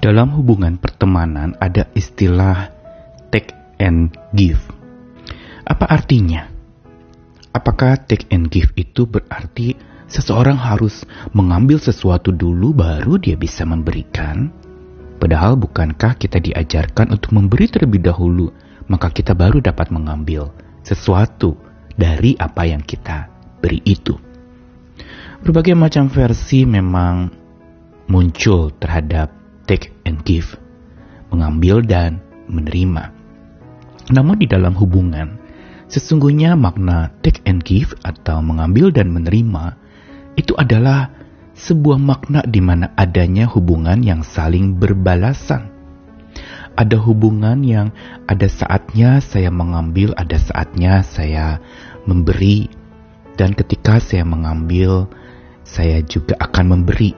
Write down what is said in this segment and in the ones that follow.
Dalam hubungan pertemanan ada istilah take and give. Apa artinya? Apakah take and give itu berarti seseorang harus mengambil sesuatu dulu baru dia bisa memberikan? Padahal bukankah kita diajarkan untuk memberi terlebih dahulu, maka kita baru dapat mengambil sesuatu dari apa yang kita beri itu. Berbagai macam versi memang muncul terhadap and give, mengambil dan menerima. Namun di dalam hubungan, sesungguhnya makna take and give atau mengambil dan menerima itu adalah sebuah makna di mana adanya hubungan yang saling berbalasan. Ada hubungan yang ada saatnya saya mengambil, ada saatnya saya memberi, dan ketika saya mengambil, saya juga akan memberi,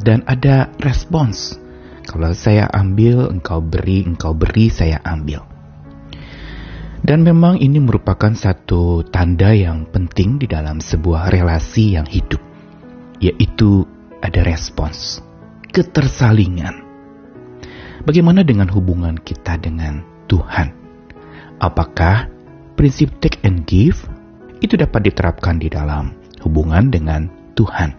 dan ada respons kalau saya ambil, engkau beri, engkau beri, saya ambil. Dan memang ini merupakan satu tanda yang penting di dalam sebuah relasi yang hidup, yaitu ada respons, ketersalingan. Bagaimana dengan hubungan kita dengan Tuhan? Apakah prinsip take and give itu dapat diterapkan di dalam hubungan dengan Tuhan?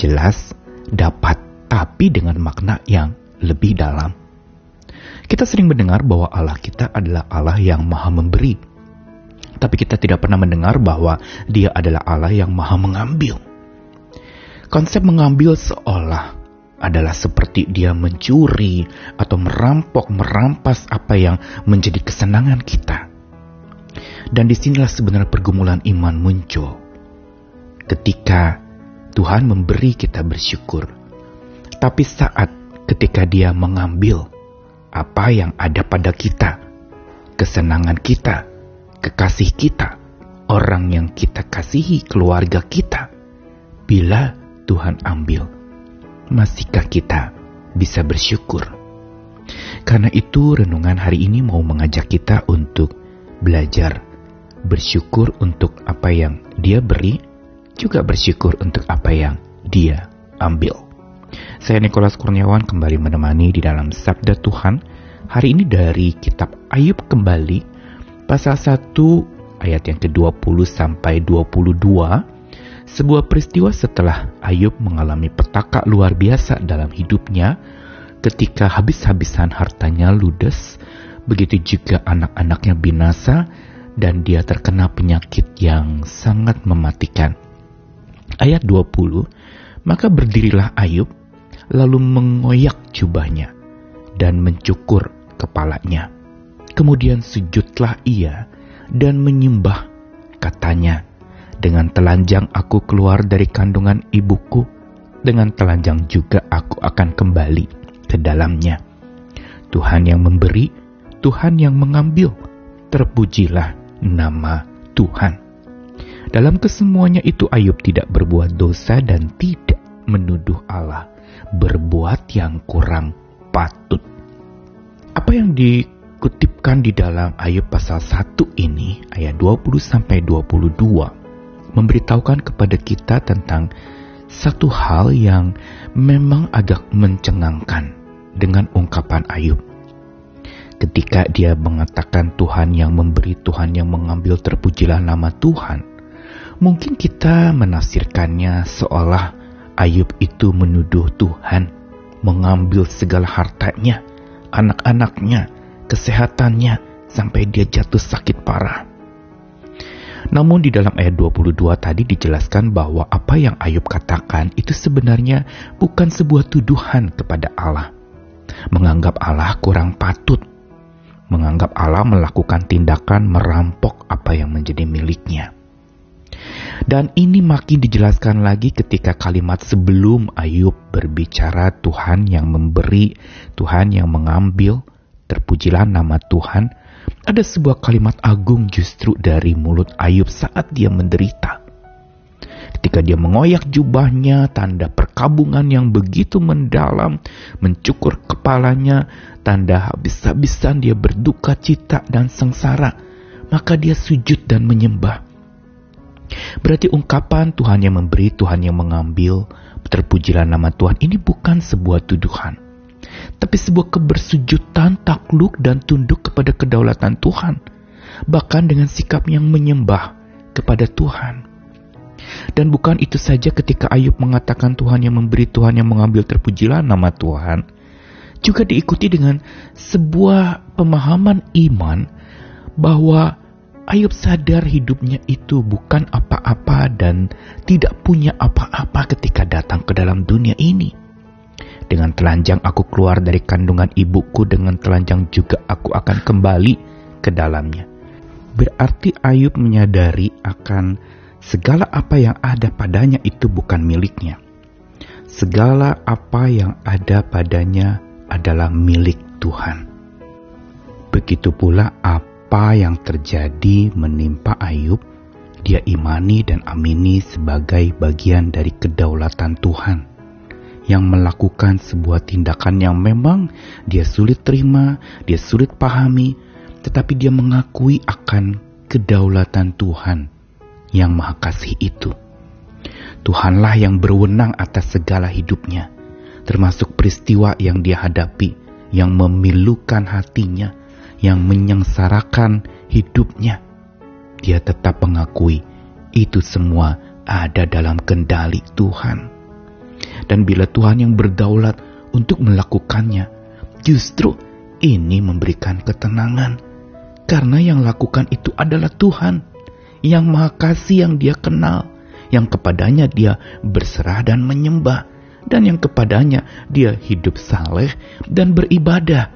Jelas dapat tapi dengan makna yang lebih dalam. Kita sering mendengar bahwa Allah kita adalah Allah yang maha memberi. Tapi kita tidak pernah mendengar bahwa dia adalah Allah yang maha mengambil. Konsep mengambil seolah adalah seperti dia mencuri atau merampok, merampas apa yang menjadi kesenangan kita. Dan di sinilah sebenarnya pergumulan iman muncul. Ketika Tuhan memberi kita bersyukur, tapi saat ketika dia mengambil apa yang ada pada kita, kesenangan kita, kekasih kita, orang yang kita kasihi, keluarga kita, bila Tuhan ambil, masihkah kita bisa bersyukur? Karena itu renungan hari ini mau mengajak kita untuk belajar bersyukur untuk apa yang dia beri, juga bersyukur untuk apa yang dia ambil. Saya Nikolas Kurniawan kembali menemani di dalam Sabda Tuhan hari ini dari kitab Ayub kembali pasal 1 ayat yang ke-20 sampai 22 sebuah peristiwa setelah Ayub mengalami petaka luar biasa dalam hidupnya ketika habis-habisan hartanya ludes begitu juga anak-anaknya binasa dan dia terkena penyakit yang sangat mematikan. Ayat 20, maka berdirilah Ayub lalu mengoyak jubahnya dan mencukur kepalanya. Kemudian sujudlah ia dan menyembah, katanya, dengan telanjang aku keluar dari kandungan ibuku, dengan telanjang juga aku akan kembali ke dalamnya. Tuhan yang memberi, Tuhan yang mengambil, terpujilah nama Tuhan. Dalam kesemuanya itu Ayub tidak berbuat dosa dan tidak menuduh Allah berbuat yang kurang patut. Apa yang dikutipkan di dalam Ayub pasal 1 ini, ayat 20 sampai 22, memberitahukan kepada kita tentang satu hal yang memang agak mencengangkan dengan ungkapan Ayub. Ketika dia mengatakan Tuhan yang memberi, Tuhan yang mengambil, terpujilah nama Tuhan. Mungkin kita menafsirkannya seolah Ayub itu menuduh Tuhan mengambil segala hartanya, anak-anaknya, kesehatannya, sampai dia jatuh sakit parah. Namun di dalam ayat 22 tadi dijelaskan bahwa apa yang Ayub katakan itu sebenarnya bukan sebuah tuduhan kepada Allah. Menganggap Allah kurang patut. Menganggap Allah melakukan tindakan merampok apa yang menjadi miliknya. Dan ini makin dijelaskan lagi ketika kalimat sebelum Ayub berbicara Tuhan yang memberi, Tuhan yang mengambil, terpujilah nama Tuhan. Ada sebuah kalimat agung justru dari mulut Ayub saat dia menderita. Ketika dia mengoyak jubahnya, tanda perkabungan yang begitu mendalam, mencukur kepalanya, tanda habis-habisan dia berduka cita dan sengsara, maka dia sujud dan menyembah. Berarti ungkapan Tuhan yang memberi, Tuhan yang mengambil, terpujilah nama Tuhan ini bukan sebuah tuduhan. tapi sebuah kebersujudan, takluk, dan tunduk kepada kedaulatan Tuhan, bahkan dengan sikap yang menyembah kepada Tuhan. Dan bukan itu saja ketika Ayub mengatakan Tuhan yang memberi, Tuhan yang mengambil terpujilah nama Tuhan, juga diikuti dengan sebuah pemahaman iman bahwa Ayub sadar hidupnya itu bukan apa-apa dan tidak punya apa-apa ketika datang ke dalam dunia ini. Dengan telanjang aku keluar dari kandungan ibuku, dengan telanjang juga aku akan kembali ke dalamnya. Berarti Ayub menyadari akan segala apa yang ada padanya itu bukan miliknya. Segala apa yang ada padanya adalah milik Tuhan. Begitu pula apa apa yang terjadi menimpa Ayub, dia imani dan amini sebagai bagian dari kedaulatan Tuhan yang melakukan sebuah tindakan yang memang dia sulit terima, dia sulit pahami, tetapi dia mengakui akan kedaulatan Tuhan yang Maha Kasih itu. Tuhanlah yang berwenang atas segala hidupnya, termasuk peristiwa yang dia hadapi, yang memilukan hatinya, yang menyengsarakan hidupnya, dia tetap mengakui itu semua ada dalam kendali Tuhan. Dan bila Tuhan yang berdaulat untuk melakukannya, justru ini memberikan ketenangan. Karena yang lakukan itu adalah Tuhan, yang maha kasih yang dia kenal, yang kepadanya dia berserah dan menyembah, dan yang kepadanya dia hidup saleh dan beribadah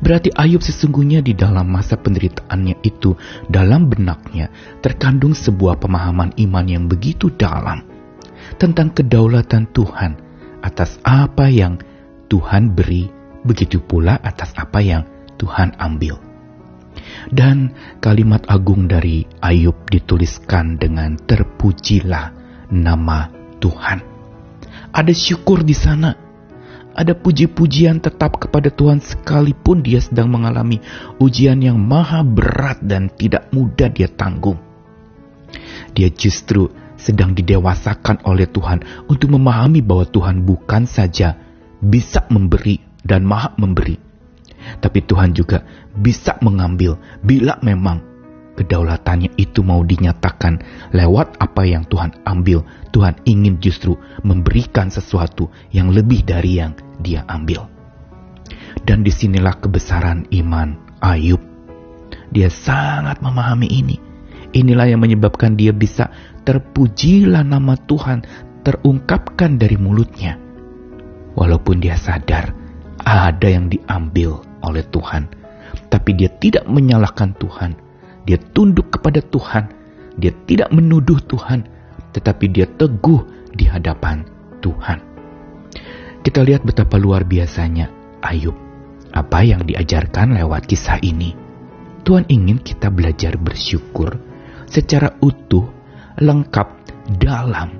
Berarti Ayub sesungguhnya di dalam masa penderitaannya itu, dalam benaknya terkandung sebuah pemahaman iman yang begitu dalam tentang kedaulatan Tuhan atas apa yang Tuhan beri, begitu pula atas apa yang Tuhan ambil. Dan kalimat agung dari Ayub dituliskan dengan terpujilah nama Tuhan. Ada syukur di sana ada puji-pujian tetap kepada Tuhan sekalipun dia sedang mengalami ujian yang maha berat dan tidak mudah dia tanggung. Dia justru sedang didewasakan oleh Tuhan untuk memahami bahwa Tuhan bukan saja bisa memberi dan maha memberi, tapi Tuhan juga bisa mengambil bila memang kedaulatannya itu mau dinyatakan lewat apa yang Tuhan ambil. Tuhan ingin justru memberikan sesuatu yang lebih dari yang dia ambil. Dan di sinilah kebesaran iman Ayub. Dia sangat memahami ini. Inilah yang menyebabkan dia bisa terpujilah nama Tuhan terungkapkan dari mulutnya. Walaupun dia sadar ada yang diambil oleh Tuhan. Tapi dia tidak menyalahkan Tuhan dia tunduk kepada Tuhan. Dia tidak menuduh Tuhan, tetapi dia teguh di hadapan Tuhan. Kita lihat betapa luar biasanya Ayub. Apa yang diajarkan lewat kisah ini. Tuhan ingin kita belajar bersyukur secara utuh, lengkap, dalam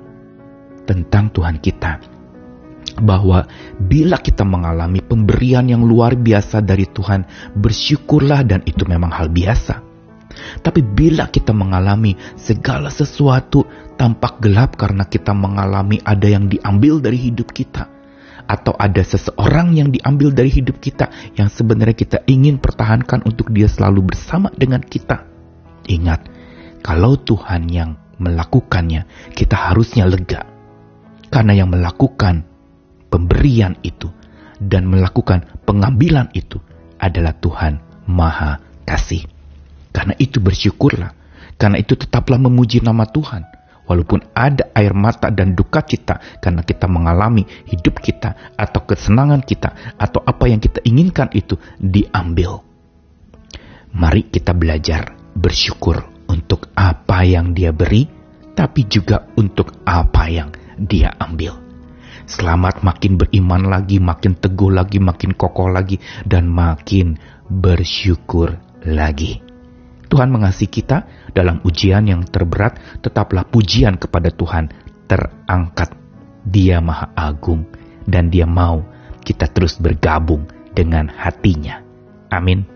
tentang Tuhan kita bahwa bila kita mengalami pemberian yang luar biasa dari Tuhan, bersyukurlah dan itu memang hal biasa. Tapi bila kita mengalami segala sesuatu tampak gelap karena kita mengalami ada yang diambil dari hidup kita, atau ada seseorang yang diambil dari hidup kita yang sebenarnya kita ingin pertahankan untuk dia selalu bersama dengan kita. Ingat, kalau Tuhan yang melakukannya, kita harusnya lega. Karena yang melakukan pemberian itu dan melakukan pengambilan itu adalah Tuhan Maha Kasih. Karena itu bersyukurlah. Karena itu tetaplah memuji nama Tuhan. Walaupun ada air mata dan duka cita karena kita mengalami hidup kita atau kesenangan kita atau apa yang kita inginkan itu diambil. Mari kita belajar bersyukur untuk apa yang dia beri, tapi juga untuk apa yang dia ambil. Selamat makin beriman lagi, makin teguh lagi, makin kokoh lagi, dan makin bersyukur lagi. Tuhan mengasihi kita dalam ujian yang terberat, tetaplah pujian kepada Tuhan terangkat. Dia Maha Agung dan Dia mau kita terus bergabung dengan hatinya. Amin.